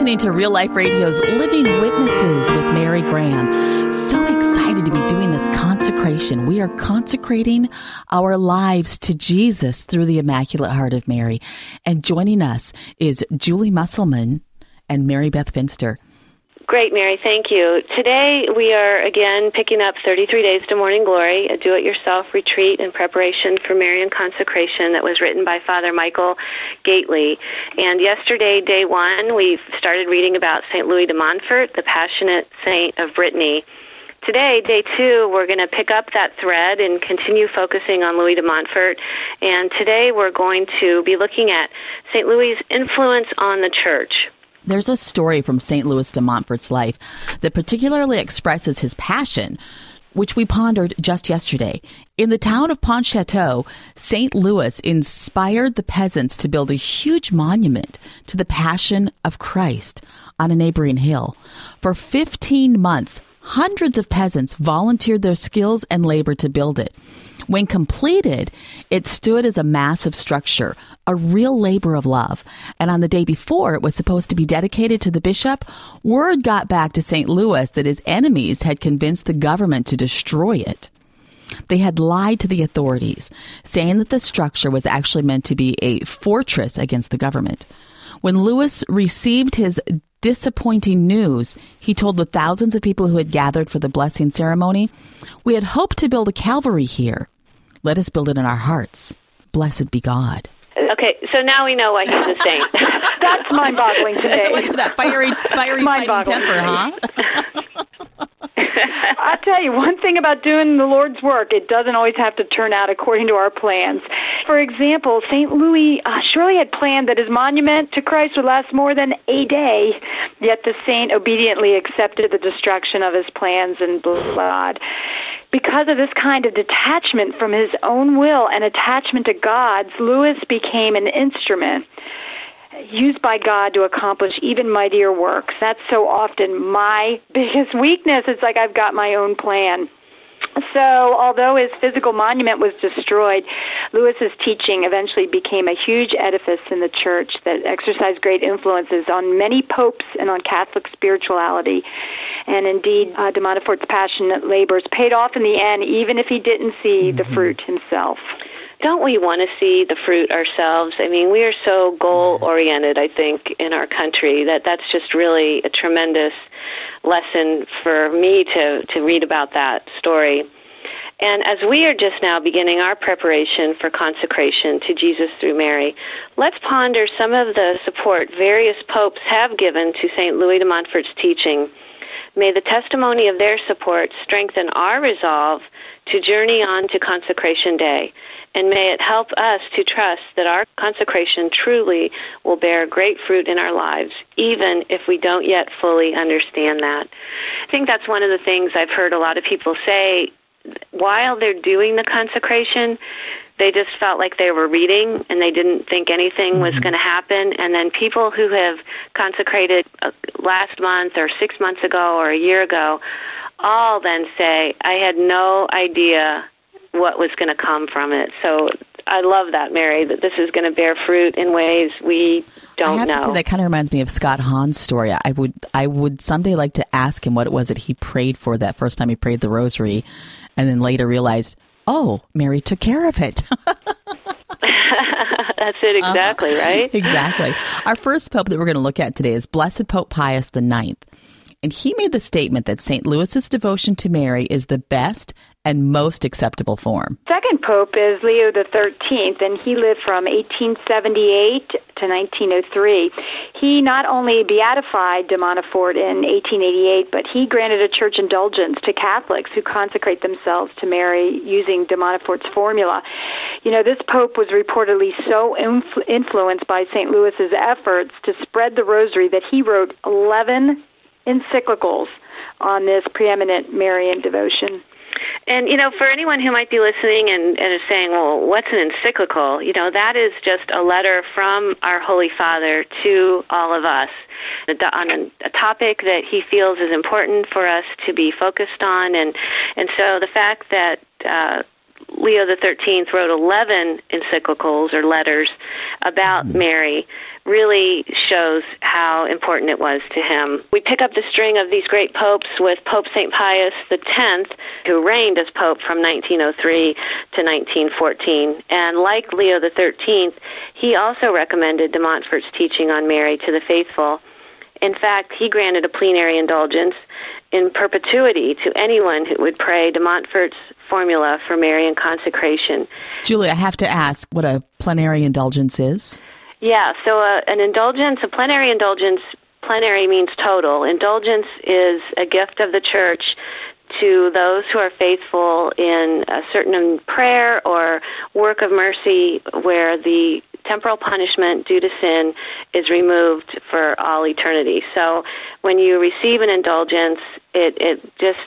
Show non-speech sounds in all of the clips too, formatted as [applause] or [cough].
listening to Real Life Radio's Living Witnesses with Mary Graham. So excited to be doing this consecration. We are consecrating our lives to Jesus through the Immaculate Heart of Mary. And joining us is Julie Musselman and Mary Beth Finster. Great, Mary. Thank you. Today we are again picking up 33 Days to Morning Glory, a do it yourself retreat in preparation for Marian consecration that was written by Father Michael Gaitley. And yesterday, day one, we started reading about St. Louis de Montfort, the passionate saint of Brittany. Today, day two, we're going to pick up that thread and continue focusing on Louis de Montfort. And today we're going to be looking at St. Louis' influence on the church. There's a story from St. Louis de Montfort's life that particularly expresses his passion, which we pondered just yesterday. In the town of Pontchâteau, St. Louis inspired the peasants to build a huge monument to the Passion of Christ on a neighboring hill. For 15 months, hundreds of peasants volunteered their skills and labor to build it. When completed, it stood as a massive structure, a real labor of love. And on the day before it was supposed to be dedicated to the bishop, word got back to St. Louis that his enemies had convinced the government to destroy it. They had lied to the authorities, saying that the structure was actually meant to be a fortress against the government. When Louis received his disappointing news, he told the thousands of people who had gathered for the blessing ceremony, We had hoped to build a Calvary here, let us build it in our hearts. Blessed be God. Okay, so now we know why he's a saint. [laughs] That's mind-boggling today. So much for that fiery, fiery fighting temper, huh? [laughs] [laughs] I'll tell you one thing about doing the Lord's work, it doesn't always have to turn out according to our plans. For example, St. Louis uh, surely had planned that his monument to Christ would last more than a day, yet the saint obediently accepted the destruction of his plans and blood because of this kind of detachment from his own will and attachment to God's, Louis became an instrument used by God to accomplish even mightier works. That's so often my [laughs] biggest weakness. It's like I've got my own plan. So, although his physical monument was destroyed, Louis's teaching eventually became a huge edifice in the church that exercised great influences on many popes and on Catholic spirituality. And indeed, uh, de Montfort's passionate labors paid off in the end, even if he didn't see mm-hmm. the fruit himself don't we want to see the fruit ourselves? I mean, we are so goal oriented, I think, in our country that that's just really a tremendous lesson for me to, to read about that story. And as we are just now beginning our preparation for consecration to Jesus through Mary, let's ponder some of the support various popes have given to St. Louis de Montfort's teaching. May the testimony of their support strengthen our resolve to journey on to Consecration Day and may it help us to trust that our consecration truly will bear great fruit in our lives, even if we don't yet fully understand that. I think that's one of the things I've heard a lot of people say while they're doing the consecration. They just felt like they were reading and they didn't think anything mm-hmm. was going to happen. And then people who have consecrated uh, last month or six months ago or a year ago all then say, I had no idea what was going to come from it. So I love that, Mary, that this is going to bear fruit in ways we don't I have know. To say, that kind of reminds me of Scott Hahn's story. I would, I would someday like to ask him what it was that he prayed for that first time he prayed the rosary, and then later realized, oh, Mary took care of it. [laughs] That's it exactly, uh-huh. right? Exactly. Our first pope that we're going to look at today is Blessed Pope Pius IX. And he made the statement that St. Louis's devotion to Mary is the best and most acceptable form. Second pope is Leo the 13th, and he lived from 1878 to 1903. He not only beatified de Montfort in 1888, but he granted a church indulgence to Catholics who consecrate themselves to Mary using de Montfort's formula. You know, this pope was reportedly so influ- influenced by St. Louis's efforts to spread the rosary that he wrote 11 encyclicals on this preeminent Marian devotion. And you know, for anyone who might be listening and, and is saying, "Well, what's an encyclical?" You know, that is just a letter from our Holy Father to all of us on a, topic that he feels is important for us to be focused on. And and so the fact that uh, Leo the Thirteenth wrote eleven encyclicals or letters about mm-hmm. Mary really shows how important it was to him. We pick up the string of these great popes with Pope St. Pius X, who reigned as pope from 1903 to 1914. And like Leo XIII, he also recommended de Montfort's teaching on Mary to the faithful. In fact, he granted a plenary indulgence in perpetuity to anyone who would pray de Montfort's formula for Marian consecration. Julie, I have to ask what a plenary indulgence is. Yeah, so uh, an indulgence, a plenary indulgence, plenary means total. Indulgence is a gift of the church to those who are faithful in a certain prayer or work of mercy where the temporal punishment due to sin is removed for all eternity. So when you receive an indulgence, it, it just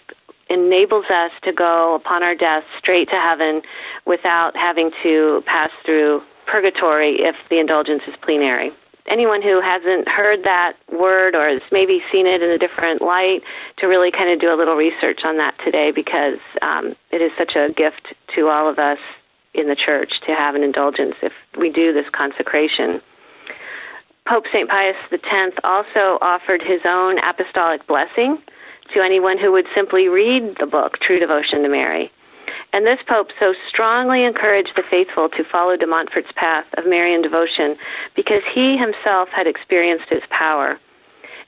enables us to go upon our death straight to heaven without having to pass through purgatory if the indulgence is plenary. Anyone who hasn't heard that word or has maybe seen it in a different light to really kind of do a little research on that today because um, it is such a gift to all of us in the church to have an indulgence if we do this consecration. Pope St. Pius X also offered his own apostolic blessing to anyone who would simply read the book, True Devotion to Mary. And this Pope so strongly encouraged the faithful to follow de Montfort's path of Marian devotion because he himself had experienced its power.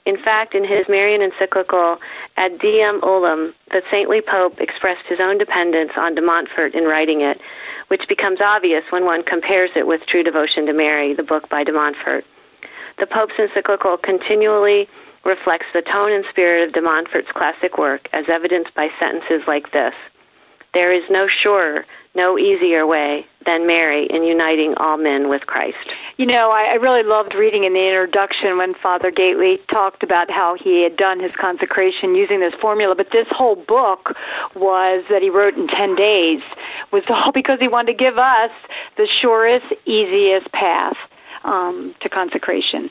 In fact, in his Marian encyclical Ad Diem Illum, the saintly Pope expressed his own dependence on de Montfort in writing it, which becomes obvious when one compares it with True Devotion to Mary, the book by de Montfort. The Pope's encyclical continually reflects the tone and spirit of de Montfort's classic work, as evidenced by sentences like this. There is no surer, no easier way than Mary in uniting all men with Christ. You know, I, I really loved reading in the introduction when Father Gaitley talked about how he had done his consecration using this formula, but this whole book was that he wrote in 10 days was [laughs] all because he wanted to give us the surest, easiest path um, to consecration.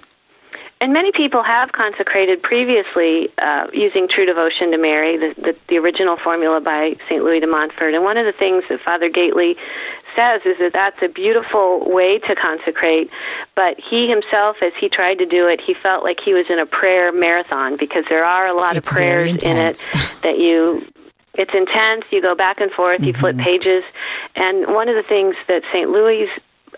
And many people have consecrated previously uh, using True Devotion to Mary, the, the, the original formula by St. Louis de Montfort. And one of the things that Father Gaitley says is that that's a beautiful way to consecrate. But he himself, as he tried to do it, he felt like he was in a prayer marathon because there are a lot it's of prayers in it [laughs] that you it's intense. You go back and forth. You mm-hmm. flip pages, and one of the things that St. Louis'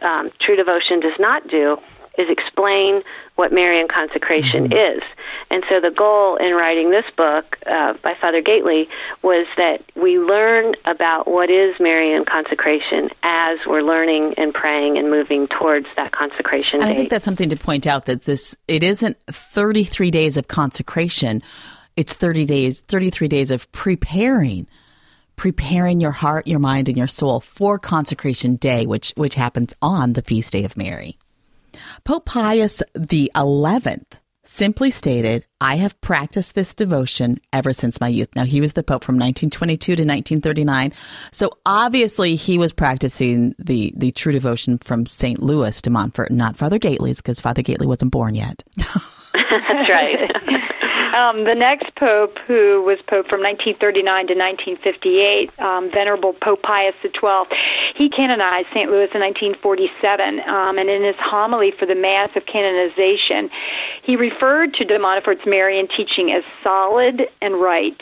um, True Devotion does not do is explain what Marian consecration mm-hmm. is. And so the goal in writing this book uh, by Father Gaitley was that we learn about what is Marian consecration as we're learning and praying and moving towards that consecration. And I think that's something to point out that this it isn't 33 days of consecration. It's 30 days, 33 days of preparing preparing your heart, your mind, and your soul for consecration day, which which happens on the feast day of Mary. Pope Pius XI simply stated, I have practiced this devotion ever since my youth. Now, he was the Pope from 1922 to 1939. So obviously, he was practicing the, the true devotion from St. Louis de Montfort, not Father Gaitley's, because Father Gaitley wasn't born yet. [laughs] That's right. [laughs] Um, the next pope, who was pope from 1939 to 1958, um, Venerable Pope Pius XII, he canonized St. Louis in 1947. Um, and in his homily for the Mass of Canonization, he referred to de Montfort's Marian teaching as solid and right.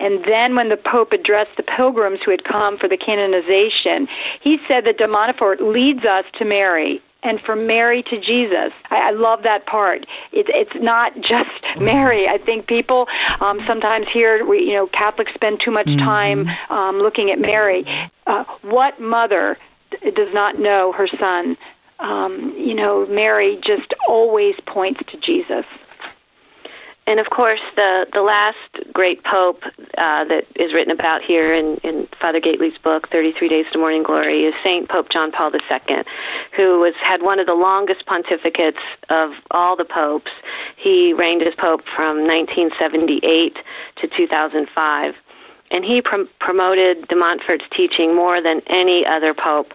And then when the Pope addressed the pilgrims who had come for the canonization, he said that de Montfort leads us to Mary and from Mary to Jesus. I, I love that part. It, it's not just [laughs] Mary. I think people um, sometimes hear, we, you know, Catholics spend too much mm-hmm. time um, looking at Mary. Uh, what mother d- does not know her son? Um, you know, Mary just always points to Jesus. And of course, the the last great pope uh, that is written about here in, in Father Gaitley's book, Thirty Three Days to Morning Glory, is Saint Pope John Paul II, who was had one of the longest pontificates of all the popes. He reigned as pope from 1978 to 2005 and he prom- promoted de Montfort's teaching more than any other pope.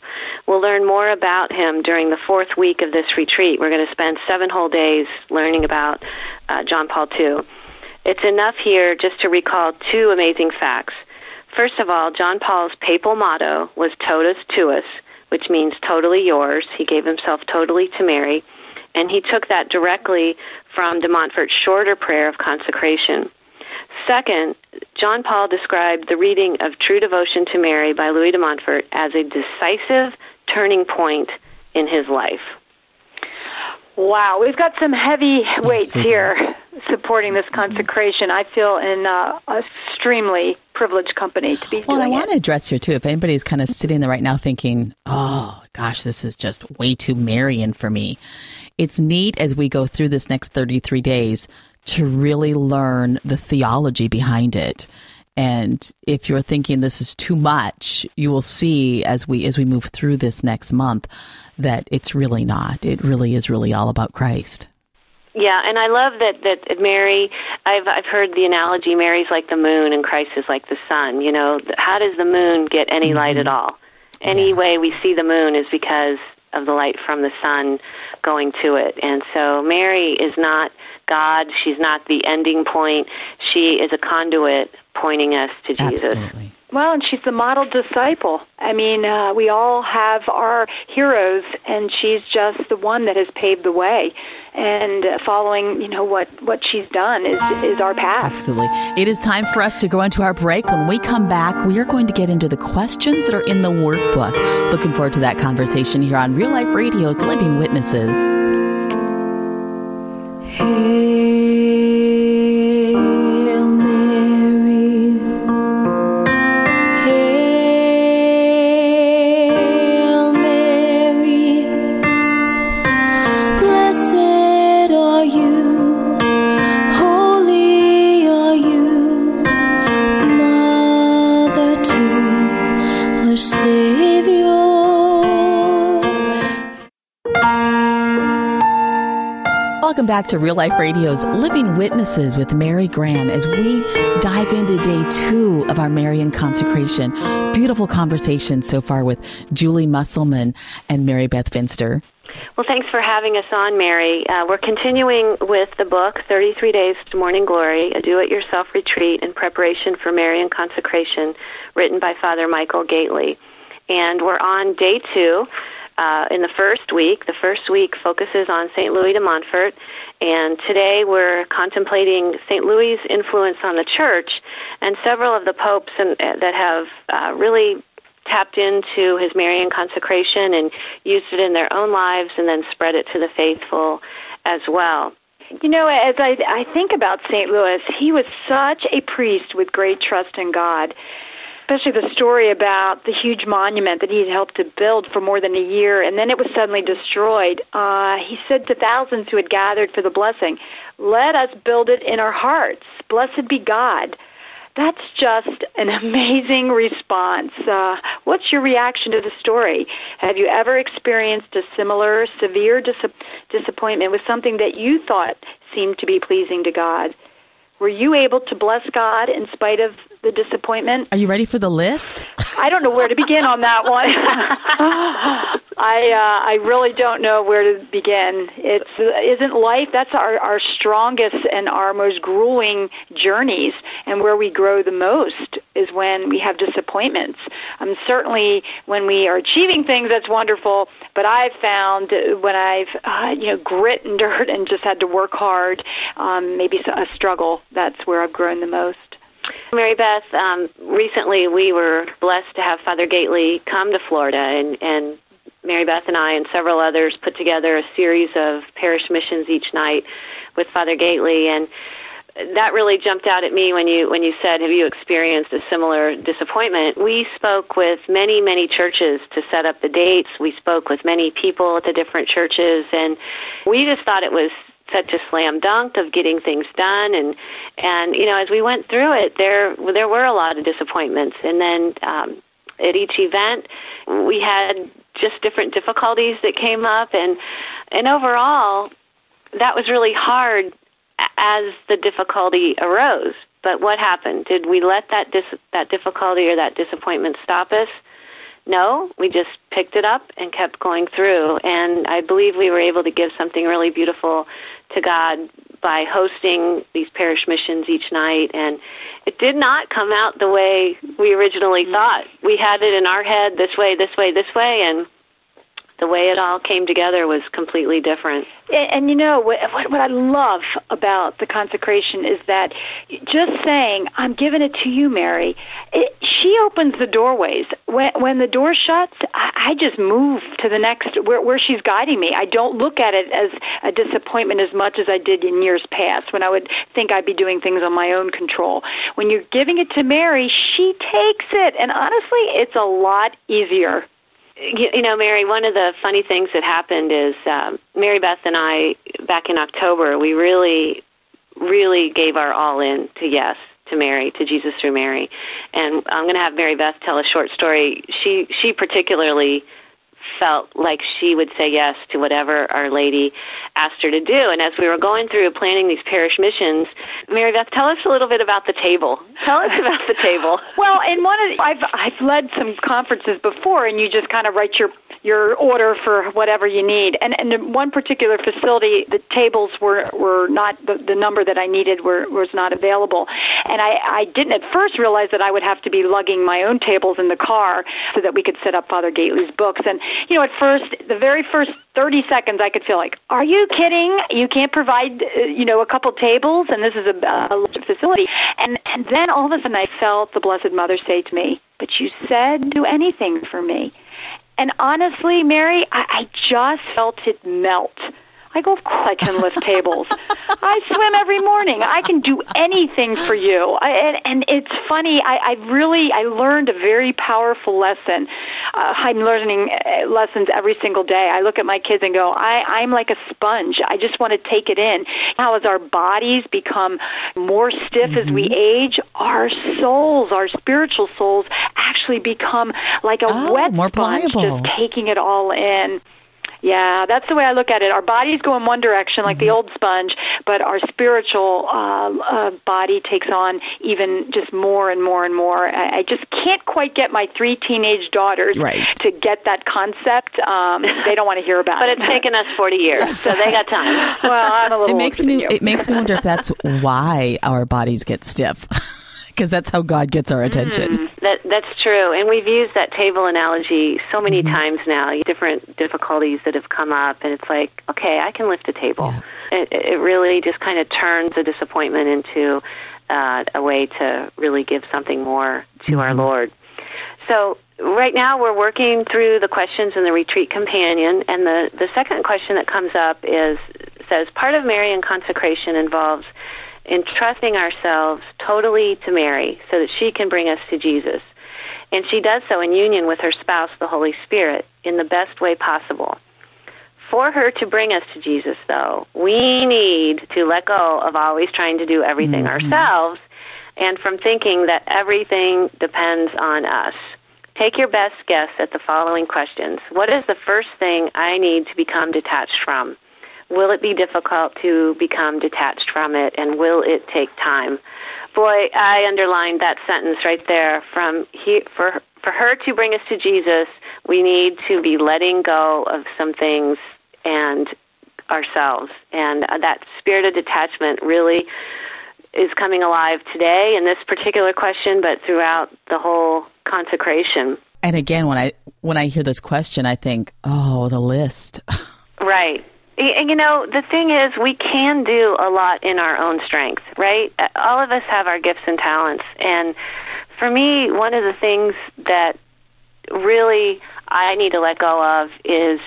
We'll learn more about him during the fourth week of this retreat. We're going to spend seven whole days learning about uh, John Paul II. It's enough here just to recall two amazing facts. First of all, John Paul's papal motto was Totus Tuus, which means totally yours. He gave himself totally to Mary, and he took that directly from de Montfort's shorter prayer of consecration. Second, John Paul described the reading of True Devotion to Mary by Louis de Montfort as a decisive turning point in his life. Wow, we've got some heavy weights yes, here supporting this consecration. I feel in uh, extremely privileged company to be here. well, I want to address here too. If anybody's kind of sitting there right now thinking, "Oh gosh, this is just way too Marian for me," it's neat as we go through this next thirty-three days to really learn the theology behind it and if you're thinking this is too much, you will see as we as we move through this next month that it's really not. It really is really all about Christ. Yeah, and I love that that Mary. I've I've heard the analogy: Mary's like the moon, and Christ is like the sun. You know, how does the moon get any mm-hmm. light at all? Any yeah. way we see the moon is because of the light from the sun going to it. And so Mary is not God. She's not the ending point. She is a conduit pointing us to Jesus. Absolutely. Well, and she's the model disciple. I mean, uh, we all have our heroes, and she's just the one that has paved the way. And uh, following, you know, what, what she's done is, is our path. Absolutely. It is time for us to go into our break. When we come back, we are going to get into the questions that are in the workbook. Looking forward to that conversation here on Real Life Radio's Living Witnesses. Hey. Welcome back to Real Life Radio's Living Witnesses with Mary Graham as we dive into day two of our Marian consecration. Beautiful conversation so far with Julie Musselman and Mary Beth Finster. Well, thanks for having us on, Mary. Uh, we're continuing with the book, 33 Days to Morning Glory, a do it yourself retreat in preparation for Marian consecration, written by Father Michael Gaitley. And we're on day two uh, in the first week. The first week focuses on St. Louis de Montfort, and today we're contemplating St. Louis' influence on the church and several of the popes and, uh, that have uh, really tapped into his Marian consecration and used it in their own lives and then spread it to the faithful as well. You know, as I, I think about St. Louis, he was such a priest with great trust in God especially the story about the huge monument that he had helped to build for more than a year, and then it was suddenly destroyed. Uh, he said to thousands who had gathered for the blessing, Let us build it in our hearts. Blessed be God. That's just an [laughs] amazing response. Uh, what's your reaction to the story? Have you ever experienced a similar severe dis- disappointment with something that you thought seemed to be pleasing to God? Were you able to bless God in spite of the disappointment? Are you ready for the list? I don't know where to begin on that one. [laughs] I uh, I really don't know where to begin. It's isn't life. That's our our strongest and our most grueling journeys, and where we grow the most is when we have disappointments. Um, certainly when we are achieving things, that's wonderful. But I've found when I've uh, you know grit and dirt and just had to work hard, um, maybe a struggle. That's where I've grown the most. Mary Beth, um, recently we were blessed to have Father Gaitley come to Florida, and, and Mary Beth and I and several others put together a series of parish missions each night with Father Gaitley, and that really jumped out at me when you when you said, "Have you experienced a similar disappointment?" We spoke with many many churches to set up the dates. We spoke with many people at the different churches, and we just thought it was such a slam dunk of getting things done. And and you know as we went through it there there were a lot of disappointments. And then um at each event we had just different difficulties that came up. And and overall that was really hard as the difficulty arose. But what happened? Did we let that dis- that difficulty or that disappointment stop us no, we just picked it up and kept going through. And I believe we were able to give something really beautiful to God by hosting these parish missions each night and it did not come out the way we originally mm. thought. We had it in our head this way, this way, this way, and the way it all came together was completely different. And, and you know what, what I love about the consecration is that just saying, "I'm giving it to you, Mary," it, she opens the doorways. When when the door shuts, I, I just move to the next where where she's guiding me. I don't look at it as a disappointment as much as I did in years past when I would think I'd be doing things on my own control. When you're giving it to Mary, she takes it, and honestly, it's a lot easier you, know, Mary, one of the funny things that happened is um, Mary Beth and I, back in October, we really, really gave our all in to yes to Mary, to Jesus through Mary. And I'm going to have Mary Beth tell a short story. She she particularly felt like she would say yes to whatever Our Lady asked her to do. And as we were going through planning these parish missions, Mary Beth, tell us a little bit about the table. Tell us about the table. [laughs] Well, in one of the, I've I've led some conferences before, and you just kind of write your your order for whatever you need. And and one particular facility, the tables were were not the, the number that I needed were was not available, and I I didn't at first realize that I would have to be lugging my own tables in the car so that we could set up Father Gaitley's books. And you know, at first, the very first 30 seconds, I could feel like, are you kidding? You can't provide, uh, you know, a couple tables, and this is a, a facility. And, and then all of a sudden, I felt the Blessed Mother say to me, but you said do anything for me. And honestly, Mary, I, I just felt it melt. I go, of course I can lift tables. [laughs] I swim every morning. I can do anything for you. I, and, and it's funny. I, I really I learned a very powerful lesson. Uh, I'm learning uh, lessons every single day. I look at my kids and go, I, I'm like a sponge. I just want to take it in. How as our bodies become more stiff mm-hmm. as we mm-hmm. age, our souls, our spiritual souls, actually become like a oh, wet more sponge, pliable. just taking it all in. Yeah, that's the way I look at it. Our bodies go in one direction, like mm-hmm. the old sponge, but our spiritual uh, uh, body takes on even just more and more and more. I, I just can't quite get my three teenage daughters right. to get that concept. Um, [laughs] they don't want to hear about but it. But it's taken us forty [laughs] years, so they got time. well, I'm a little. It makes me. It makes me wonder if that's [laughs] why our bodies get stiff. Because that's how God gets our attention. Mm, that that's true, and we've used that table analogy so many mm-hmm. times now. Different difficulties that have come up, and it's like, okay, I can lift a table. Yeah. It, it really just kind of turns a disappointment into uh, a way to really give something more to mm-hmm. our Lord. So right now we're working through the questions in the retreat companion, and the the second question that comes up is says part of Marian consecration involves entrusting ourselves totally to Mary so that she can bring us to Jesus. And she does so in union with her spouse, the Holy Spirit, in the best way possible. For her to bring us to Jesus, though, we need to let go of always trying to do everything mm-hmm. ourselves and from thinking that everything depends on us. Take your best guess at the following questions What is the first thing I need to become detached from? Will it be difficult to become detached from it, and will it take time? Boy, I underlined that sentence right there. From he, for for her to bring us to Jesus, we need to be letting go of some things and ourselves, and uh, that spirit of detachment really is coming alive today in this particular question, but throughout the whole consecration. And again, when I when I hear this question, I think, oh, the list. [laughs] right. And you know, the thing is, we can do a lot in our own strength, right? All of us have our gifts and talents. And for me, one of the things that really I need to let go of is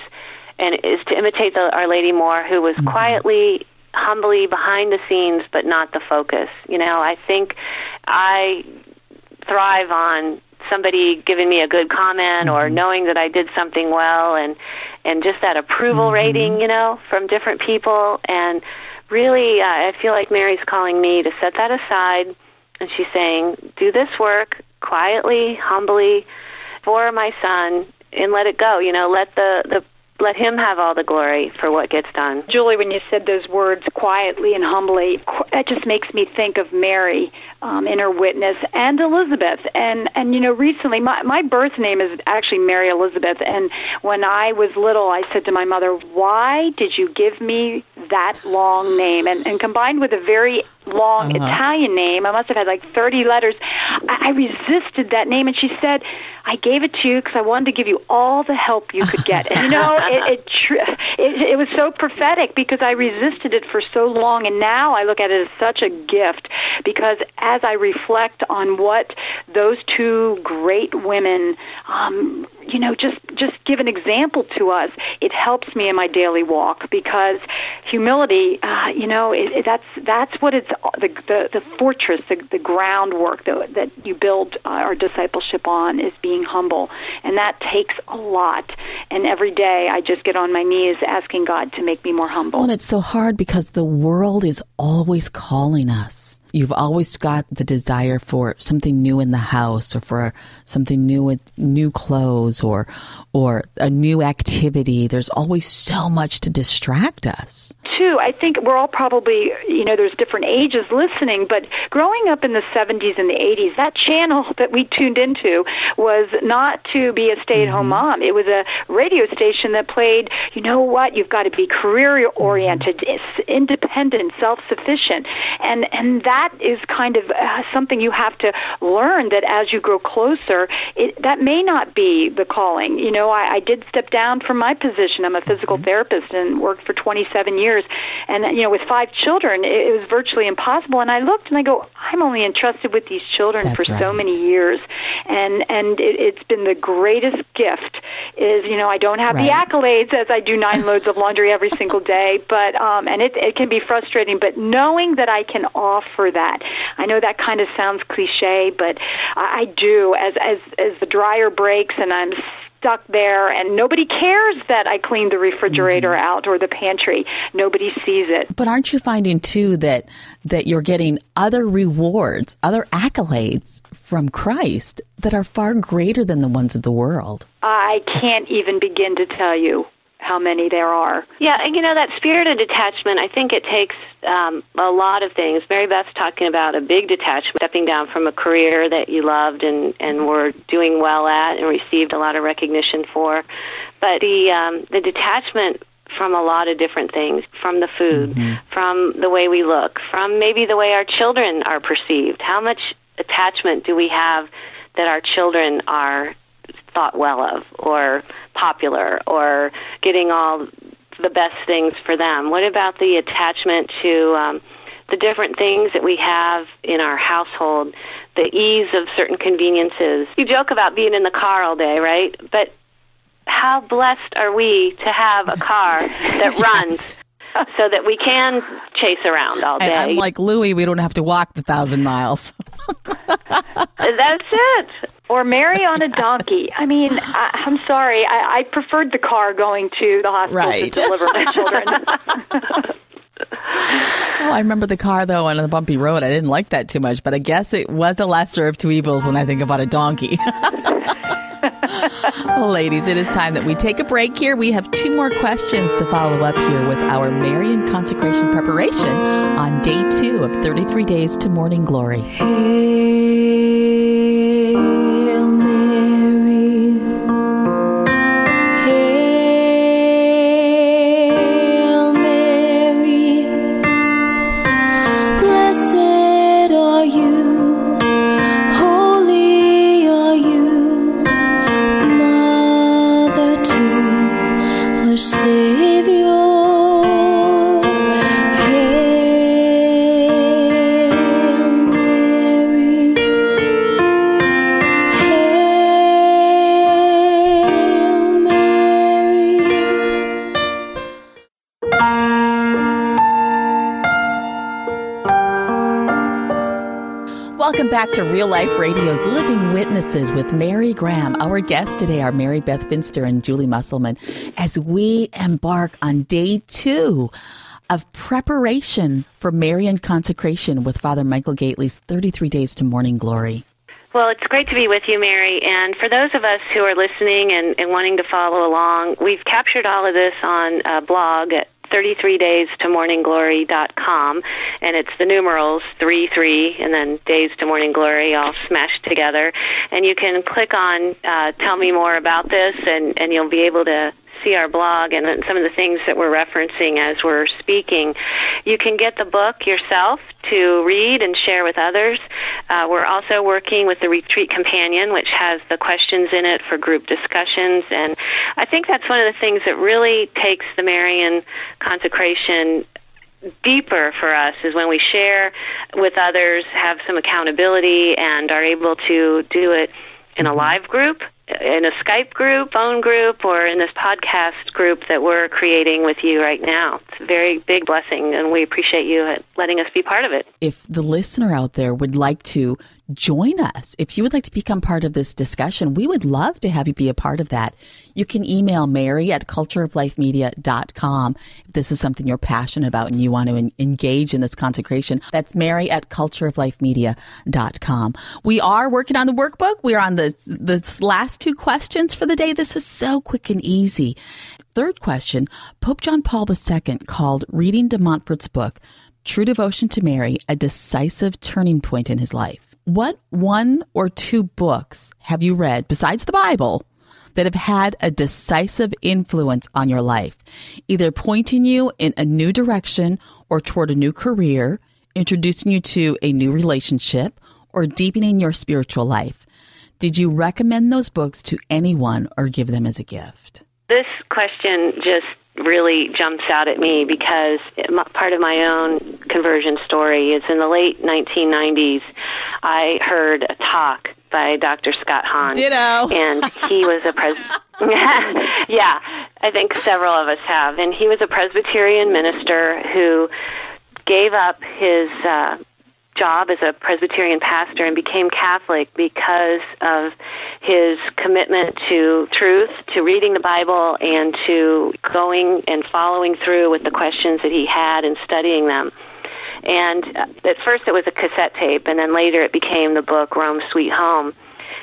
and is to imitate the, Our Lady more, who was mm-hmm. quietly, humbly behind the scenes, but not the focus. You know, I think I thrive on somebody giving me a good comment mm-hmm. or knowing that I did something well and and just that approval mm-hmm. rating, you know, from different people and really uh, I feel like Mary's calling me to set that aside and she's saying, "Do this work quietly, humbly for my son and let it go, you know, let the the let him have all the glory for what gets done. Julie, when you said those words quietly and humbly, that just makes me think of Mary um, in her witness and Elizabeth. And and you know, recently my my birth name is actually Mary Elizabeth. And when I was little, I said to my mother, "Why did you give me that long name, and, and combined with a very long uh-huh. Italian name, I must have had like 30 letters. I, I resisted that name, and she said, I gave it to you because I wanted to give you all the help you could get. And you know, [laughs] it, it, tr- it, it was so prophetic because I resisted it for so long, and now I look at it as such a gift because as I reflect on what those two great women, um, you know, just just give an example to us, it helps me in my daily walk because humility, uh, you know, it, it, that's that's what it's the the, the fortress, the, the groundwork that, that you build uh, our discipleship on is being humble, and that takes a lot. And every day, I just get on my knees asking God to make me more humble. Well, and it's so hard because the world is always calling us you've always got the desire for something new in the house or for something new with new clothes or or a new activity. There's always so much to distract us too i think we're all probably you know there's different ages listening but growing up in the 70s and the 80s that channel [laughs] that we tuned into was not to be a stay-at-home mm-hmm. mom it was a radio station that played you know what you've got to be career oriented mm-hmm. independent self-sufficient and and that that is kind of uh, something you have to learn that as you grow closer, it, that may not be the calling. You know, I, I did step down from my position. I'm a physical mm-hmm. therapist and worked for 27 years. And, you know, with five children, it, it was virtually impossible. And I looked and I go, I'm only entrusted with these children That's for right. so many years. And, and it, it's been the greatest gift is, you know, I don't have right. the accolades as I do nine [laughs] loads of laundry every single day, but, um, and it, it can be frustrating, but knowing that I can offer that. I know that kind of sounds cliche, but I, I do. As as as the dryer breaks and I'm stuck there and nobody cares that I cleaned the refrigerator mm-hmm. out or the pantry. Nobody sees it. But aren't you finding too that that you're getting other rewards, other accolades from Christ that are far greater than the ones of the world? I can't even begin to tell you how many there are. Yeah, and you know that spirit of detachment. I think it takes um, a lot of things. Mary Beth's talking about a big detachment, stepping down from a career that you loved and and were doing well at and received a lot of recognition for. But the um, the detachment from a lot of different things from the food, mm-hmm. from the way we look, from maybe the way our children are perceived. How much attachment do we have that our children are thought well of or popular or getting all the best things for them? What about the attachment to um, the different things that we have in our household, the ease of certain conveniences? You joke about being in the car all day, right? But how blessed are we to have a car that [laughs] runs so that we can chase around all day. And like Louie, we don't have to walk the thousand miles. [laughs] That's it. Or marry on a donkey. I mean, I, am sorry. I, I preferred the car going to the hospital right. to deliver my children. [laughs] oh, I remember the car though on the bumpy road. I didn't like that too much, but I guess it was a lesser of two evils when I think about a donkey. [laughs] well, ladies, it is time that we take a break here. We have two more questions to follow up here with our Marian consecration preparation on day two of 33 Days to Morning Glory. Back to Real Life Radio's Living Witnesses with Mary Graham. Our guests today are Mary Beth Finster and Julie Musselman as we embark on day two of preparation for Marian consecration with Father Michael Gaitley's 33 Days to Morning Glory. Well, it's great to be with you, Mary. And for those of us who are listening and, and wanting to follow along, we've captured all of this on a blog at 33 days to morningglory.com and it's the numerals 3 3 and then days to morning glory all smashed together. And you can click on uh, tell me more about this and and you'll be able to see our blog and some of the things that we're referencing as we're speaking, you can get the book yourself to read and share with others. Uh, we're also working with the Retreat Companion, which has the questions in it for group discussions. And I think that's one of the things that really takes the Marian consecration deeper for us is when we share with others, have some accountability, and are able to do it in a mm-hmm. live group in a Skype group, phone group, or in this podcast group that we're creating with you right now. It's a very big blessing, and we appreciate you letting us be part of it. If the listener out there would like to join us, if you would like to become part of this discussion, we would love to have you be a part of that. You can email Mary at cultureoflifemedia.com if this is something you're passionate about and you want to engage in this consecration. That's Mary at cultureoflifemedia.com. We are working on the workbook. We are on the, the last two questions for the day. This is so quick and easy. Third question Pope John Paul II called reading de Montfort's book, True Devotion to Mary, a decisive turning point in his life. What one or two books have you read besides the Bible that have had a decisive influence on your life, either pointing you in a new direction or toward a new career, introducing you to a new relationship, or deepening your spiritual life? Did you recommend those books to anyone or give them as a gift? This question just really jumps out at me because part of my own conversion story is in the late 1990s. I heard a talk by Dr. Scott Hahn. Ditto. And he was a pres. [laughs] yeah, I think several of us have. And he was a Presbyterian minister who gave up his uh, job as a Presbyterian pastor and became Catholic because of his commitment to truth, to reading the Bible, and to going and following through with the questions that he had and studying them. And uh, at first it was a cassette tape, and then later it became the book Rome Sweet Home.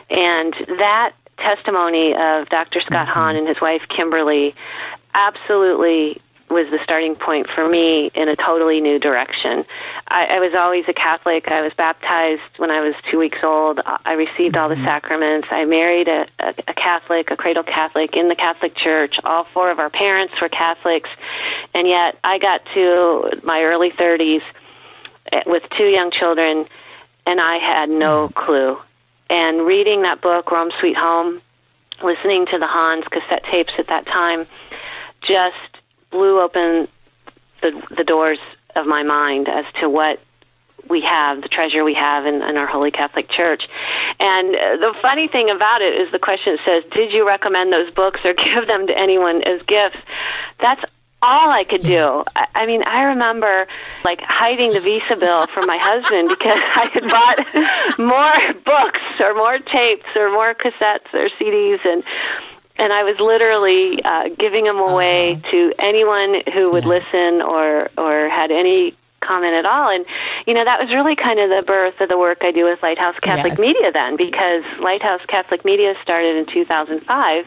And that testimony of Dr. Scott mm-hmm. Hahn and his wife Kimberly absolutely was the starting point for me in a totally new direction. I, I was always a Catholic. I was baptized when I was two weeks old. I received all the mm-hmm. sacraments. I married a, a, a Catholic, a cradle Catholic in the Catholic Church. All four of our parents were Catholics, and yet I got to my early 30s eh, with two young children, and I had no mm-hmm. clue. And reading that book, Rome Sweet Home, listening to the Hahn's cassette tapes at that time, just blew open the, the doors of my mind as to what we have, the treasure we have in, in our Holy Catholic Church. And uh, the funny thing about it is the question says, Did you recommend those books or [laughs] give them to anyone as gifts? That's all I could do. I, I mean, I remember like hiding the Visa bill from my husband because [laughs] I had bought [laughs] more books or more tapes or more cassettes or CDs and and I was literally uh, giving them away uh-huh. to anyone who would yeah. listen or or had any comment at all. And you know that was really kind of the birth of the work I do with Lighthouse Catholic yes. Media then, because Lighthouse Catholic Media started in 2005,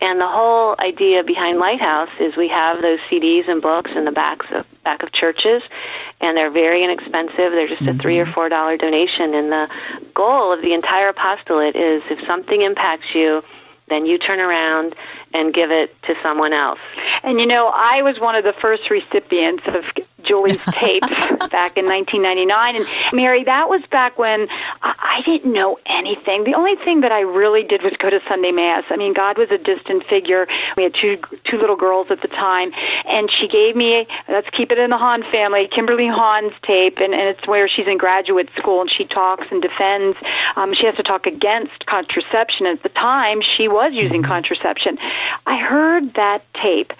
and the whole idea behind Lighthouse is we have those CDs and books in the backs of back of churches, and they're very inexpensive. They're just mm-hmm. a three or four dollar donation, and the goal of the entire apostolate is if something impacts you then you turn around and give it to someone else. And you know, I was one of the first recipients of Julie's [laughs] tapes back in 1999. And Mary, that was back when I didn't know anything. The only thing that I really did was go to Sunday Mass. I mean, God was a distant figure. We had two two little girls at the time, and she gave me let's keep it in the Hahn family, Kimberly Hahn's tape, and, and it's where she's in graduate school and she talks and defends. Um, she has to talk against contraception. At the time, she was using mm-hmm. contraception. I heard that tape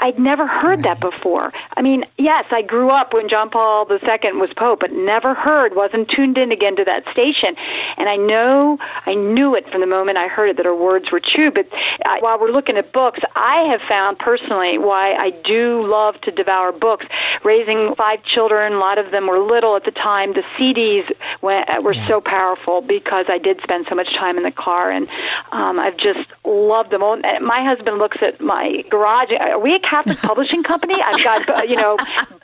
I'd never heard that before. I mean, yes, I grew up when John Paul II was Pope, but never heard, wasn't tuned in again to that station. And I know, I knew it from the moment I heard it that her words were true. But I, while we're looking at books, I have found personally why I do love to devour books. Raising five children, a lot of them were little at the time. The CDs went, uh, were yes. so powerful because I did spend so much time in the car, and um, I've just loved them. My husband looks at my garage. Are we a Catholic publishing company. I've got uh, you know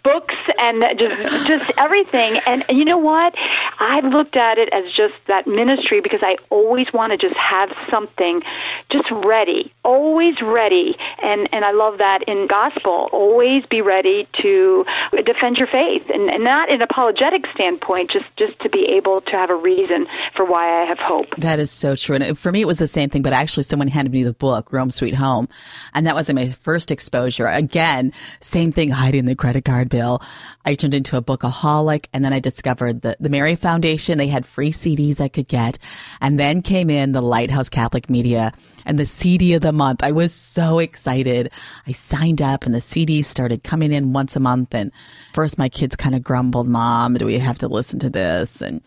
books and just just everything. And you know what? I looked at it as just that ministry because I always want to just have something just ready, always ready. And, and I love that in gospel. Always be ready to defend your faith and, and not an apologetic standpoint, just, just to be able to have a reason for why I have hope. That is so true. And for me, it was the same thing, but actually someone handed me the book, Rome Sweet Home. And that wasn't my first exposure. Again, same thing, hiding the credit card bill. I turned into a bookaholic and then I discovered the, the Mary Foundation. They had free CDs I could get. And then came in the Lighthouse Catholic Media and the CD of the month. I was so excited. I signed up and the CDs started coming in once a month. And first my kids kind of grumbled, Mom, do we have to listen to this? And,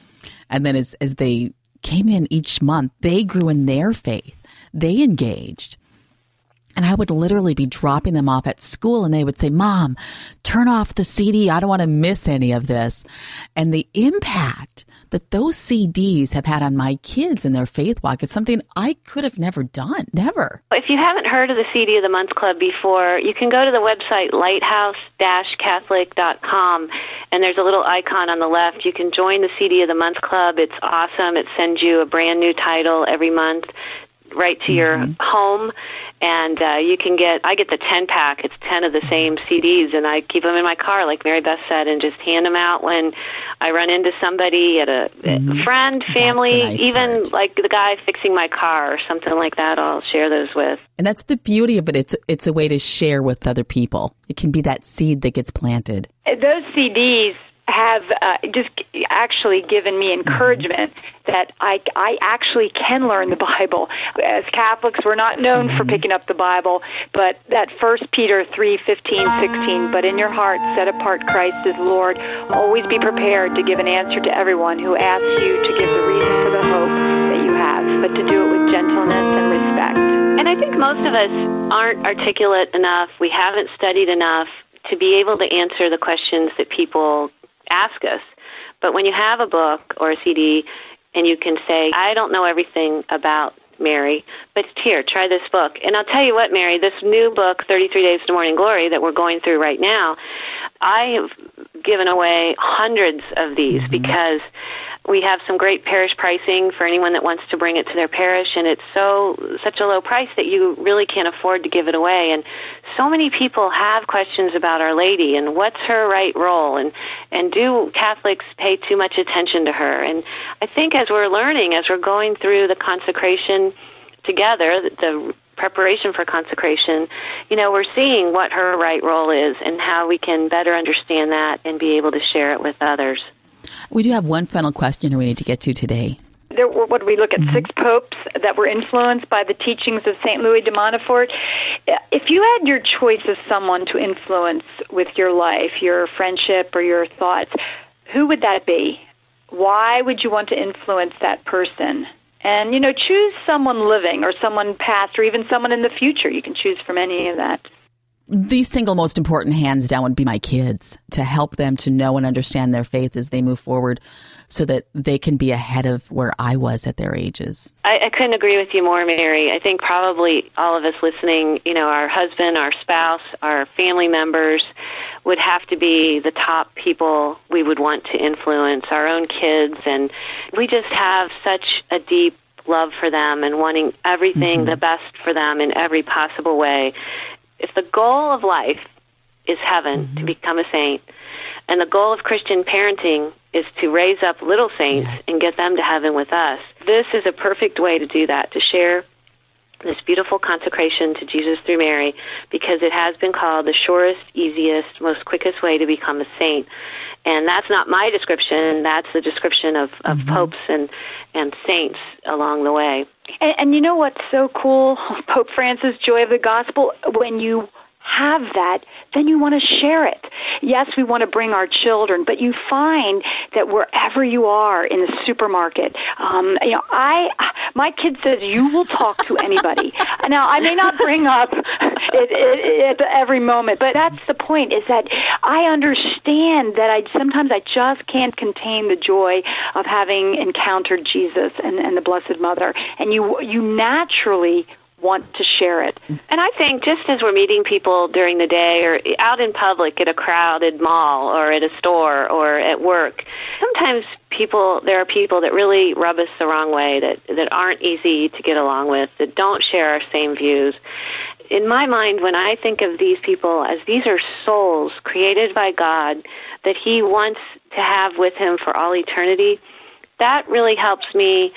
and then as, as they came in each month, they grew in their faith. They engaged. And I would literally be dropping them off at school and they would say, Mom, turn off the CD. I don't want to miss any of this. And the impact that those CDs have had on my kids and their faith walk is something I could have never done. Never. If you haven't heard of the CD of the Month Club before, you can go to the website lighthouse-catholic.com and there's a little icon on the left. You can join the CD of the Month Club. It's awesome. It sends you a brand new title every month right to your mm-hmm. home and uh, you can get i get the 10 pack. It's 10 of the same cds and i keep them in my car like mary beth said and just hand them out when i run into somebody at a, mm-hmm. friend family nice even part. like the guy fixing my car or something like that i'll share those with. And that's the beauty of it. It's it's a way to share with other people. It can be that seed that gets planted. Those cds have uh, just actually given me encouragement that I, I actually can learn the Bible. As Catholics, we're not known for picking up the Bible, but that First Peter three fifteen sixteen. But in your heart, set apart Christ as Lord. Always be prepared to give an answer to everyone who asks you to give the reason for the hope that you have, but to do it with gentleness and respect. And I think most of us aren't articulate enough. We haven't studied enough to be able to answer the questions that people ask us. But when you have a book or a CD and you can say, I don't know everything about Mary, but here, try this book. And I'll tell you what, Mary, this new book, 33 Days to Morning Glory, that we're going through right now, I have given away hundreds of these mm-hmm. because we have some great parish pricing for anyone that wants to bring it to their parish and it's so such a low price that you really can't afford to give it away and so many people have questions about our lady and what's her right role and and do catholics pay too much attention to her and i think as we're learning as we're going through the consecration together the preparation for consecration, you know, we're seeing what her right role is and how we can better understand that and be able to share it with others. We do have one final question we need to get to today. There were, what we look at mm-hmm. six popes that were influenced by the teachings of St. Louis de Montfort. If you had your choice of someone to influence with your life, your friendship, or your thoughts, who would that be? Why would you want to influence that person? And, you know, choose someone living or someone past or even someone in the future. You can choose from any of that the single most important hands down would be my kids to help them to know and understand their faith as they move forward so that they can be ahead of where I was at their ages. I, I couldn't agree with you more, Mary. I think probably all of us listening, you know, our husband, our spouse, our family members would have to be the top people we would want to influence, our own kids. And we just have such a deep love for them and wanting everything mm-hmm. the best for them in every possible way if the goal of life is heaven mm-hmm. to become a saint, and the goal of Christian parenting is to raise up little saints yes. and get them to heaven with us, this is a perfect way to do that, to share this beautiful consecration to Jesus through Mary because it has been called the surest, easiest, most quickest way to become a saint. And that's not my description, that's the description of, of mm-hmm. popes and, and saints along the way. And, and you know what's so cool? [laughs] Pope Francis, Joy of the Gospel, when you have that, then you want to share it. Yes, we want to bring our children, but you find that wherever you are in the supermarket, um, you know, I, my kid says you will talk to anybody. [laughs] now, I may not bring up [laughs] it, it, at every moment, but that's the point. Is that I understand that I sometimes I just can't contain the joy of having encountered Jesus and, and the Blessed Mother, and you you naturally want to share it. And I think just as we're meeting people during the day or out in public at a crowded mall or at a store or at work, sometimes people there are people that really rub us the wrong way that that aren't easy to get along with, that don't share our same views. In my mind when I think of these people as these are souls created by God that he wants to have with him for all eternity, that really helps me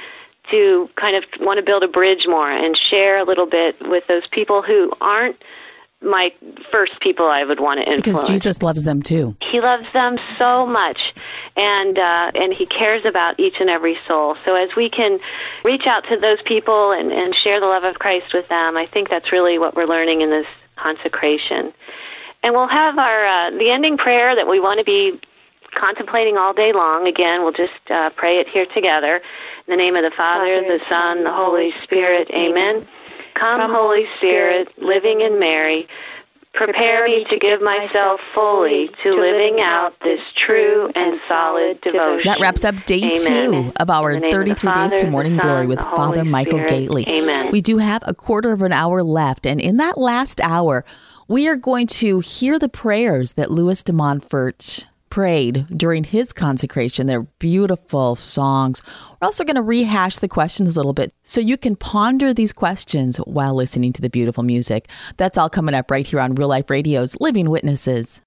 to kind of want to build a bridge more and share a little bit with those people who aren't my first people I would want to influence. Because Jesus loves them too. He loves them so much, and uh, and He cares about each and every soul. So as we can reach out to those people and, and share the love of Christ with them, I think that's really what we're learning in this consecration. And we'll have our uh, the ending prayer that we want to be contemplating all day long. Again, we'll just uh, pray it here together. In the name of the Father, the Son, the Holy Spirit. Amen. Come, Holy Spirit, living in Mary, prepare me to give myself fully to living out this true and solid devotion. That wraps up day Amen. two of our In the name of 33 Days to Morning the Glory with Father Holy Michael Spirit. Gaitley. Amen. We do have a quarter of an hour left, and in that last hour, we are going to hear the prayers that Louis de Montfort prayed during his consecration. They're beautiful songs. We're also going to rehash the questions a little bit so you can ponder these questions while listening to the beautiful music. That's all coming up right here on Real Life Radio's Living Witnesses.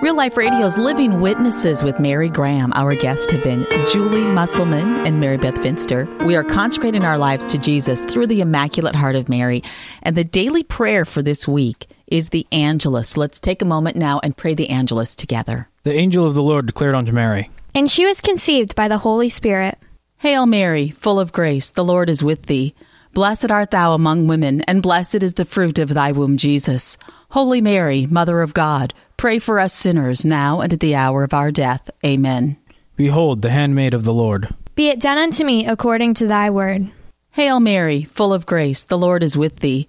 Real Life Radio's Living Witnesses with Mary Graham. Our guests have been Julie Musselman and Mary Beth Finster. We are consecrating our lives to Jesus through the Immaculate Heart of Mary. And the daily prayer for this week is the Angelus. Let's take a moment now and pray the Angelus together. The angel of the Lord declared unto Mary, And she was conceived by the Holy Spirit. Hail Mary, full of grace, the Lord is with thee. Blessed art thou among women, and blessed is the fruit of thy womb, Jesus. Holy Mary, Mother of God, pray for us sinners, now and at the hour of our death. Amen. Behold, the handmaid of the Lord. Be it done unto me according to thy word. Hail Mary, full of grace, the Lord is with thee.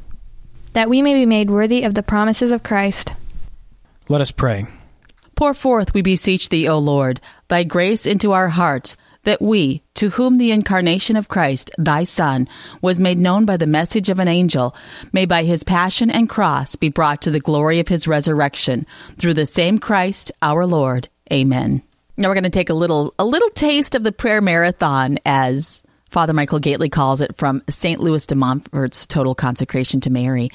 That we may be made worthy of the promises of Christ. Let us pray. Pour forth, we beseech thee, O Lord, thy grace into our hearts, that we, to whom the incarnation of Christ, thy Son, was made known by the message of an angel, may by his passion and cross be brought to the glory of his resurrection, through the same Christ our Lord. Amen. Now we're going to take a little a little taste of the prayer marathon as Father Michael Gaitley calls it from St. Louis de Montfort's total consecration to Mary.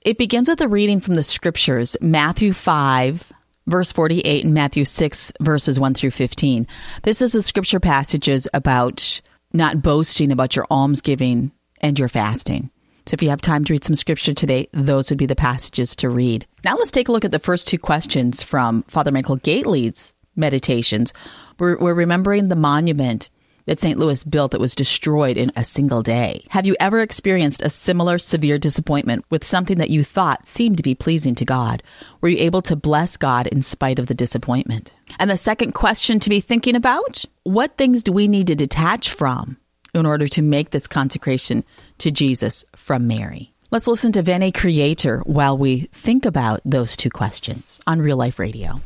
It begins with a reading from the scriptures, Matthew 5, verse 48, and Matthew 6, verses 1 through 15. This is the scripture passages about not boasting about your almsgiving and your fasting. So if you have time to read some scripture today, those would be the passages to read. Now let's take a look at the first two questions from Father Michael Gaitley's meditations. We're, we're remembering the monument that St. Louis built that was destroyed in a single day. Have you ever experienced a similar severe disappointment with something that you thought seemed to be pleasing to God? Were you able to bless God in spite of the disappointment? And the second question to be thinking about what things do we need to detach from in order to make this consecration to Jesus from Mary? Let's listen to Veni Creator while we think about those two questions on Real Life Radio.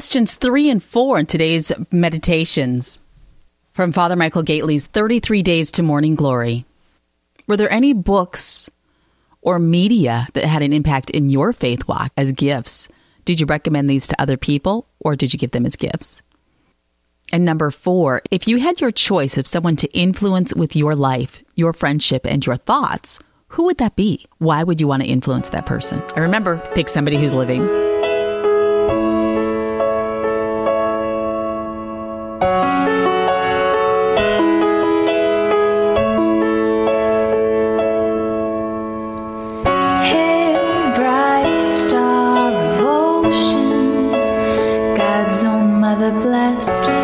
Questions three and four in today's meditations from Father Michael Gaitley's 33 Days to Morning Glory. Were there any books or media that had an impact in your faith walk as gifts? Did you recommend these to other people or did you give them as gifts? And number four, if you had your choice of someone to influence with your life, your friendship, and your thoughts, who would that be? Why would you want to influence that person? And remember, pick somebody who's living. Blessed,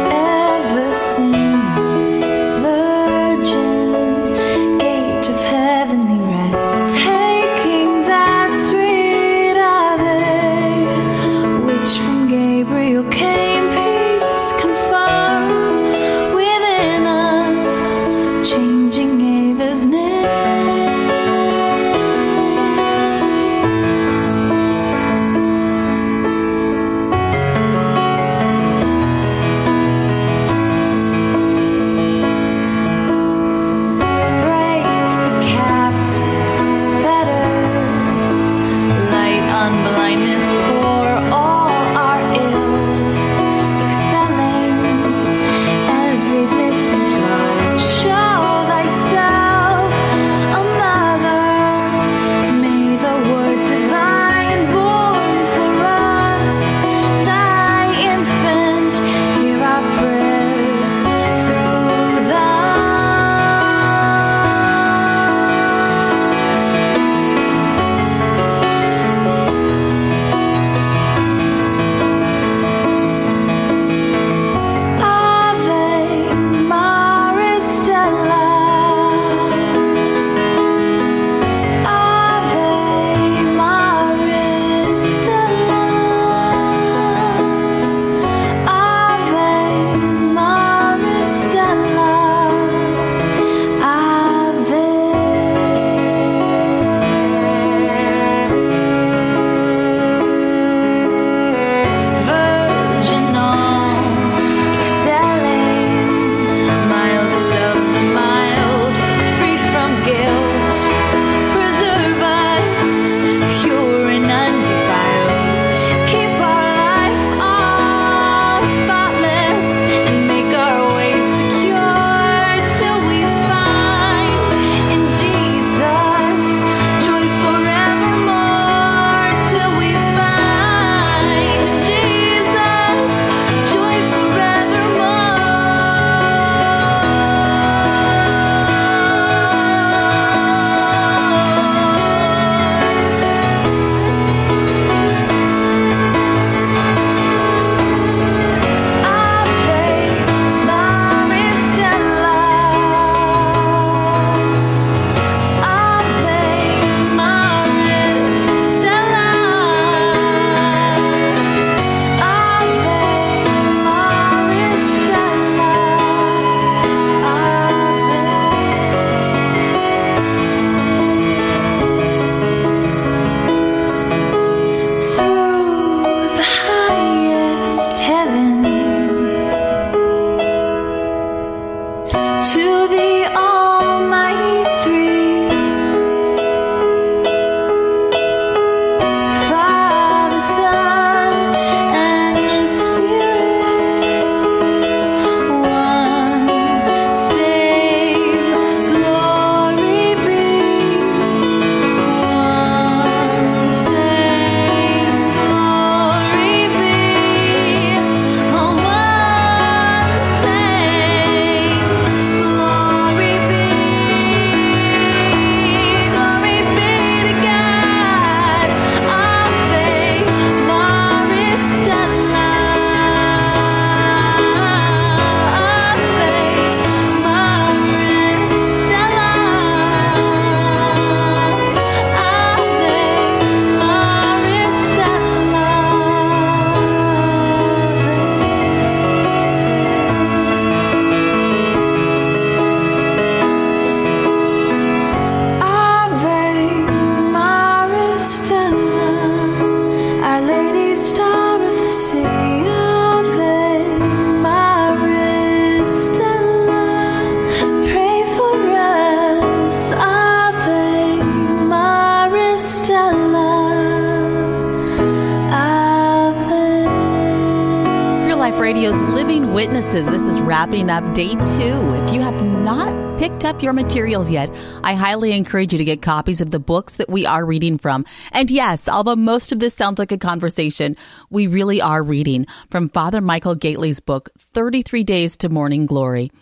up day two. If you have not picked up your materials yet, I highly encourage you to get copies of the books that we are reading from. And yes, although most of this sounds like a conversation, we really are reading from Father Michael Gaitley's book, 33 Days to Morning Glory.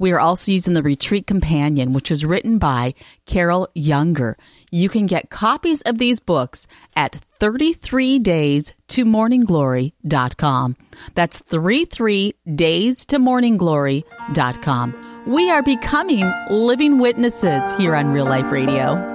We are also using the Retreat Companion, which was written by Carol Younger. You can get copies of these books at 33days to morningglory.com. That's 33 days to morningglory.com. We are becoming living witnesses here on Real Life Radio.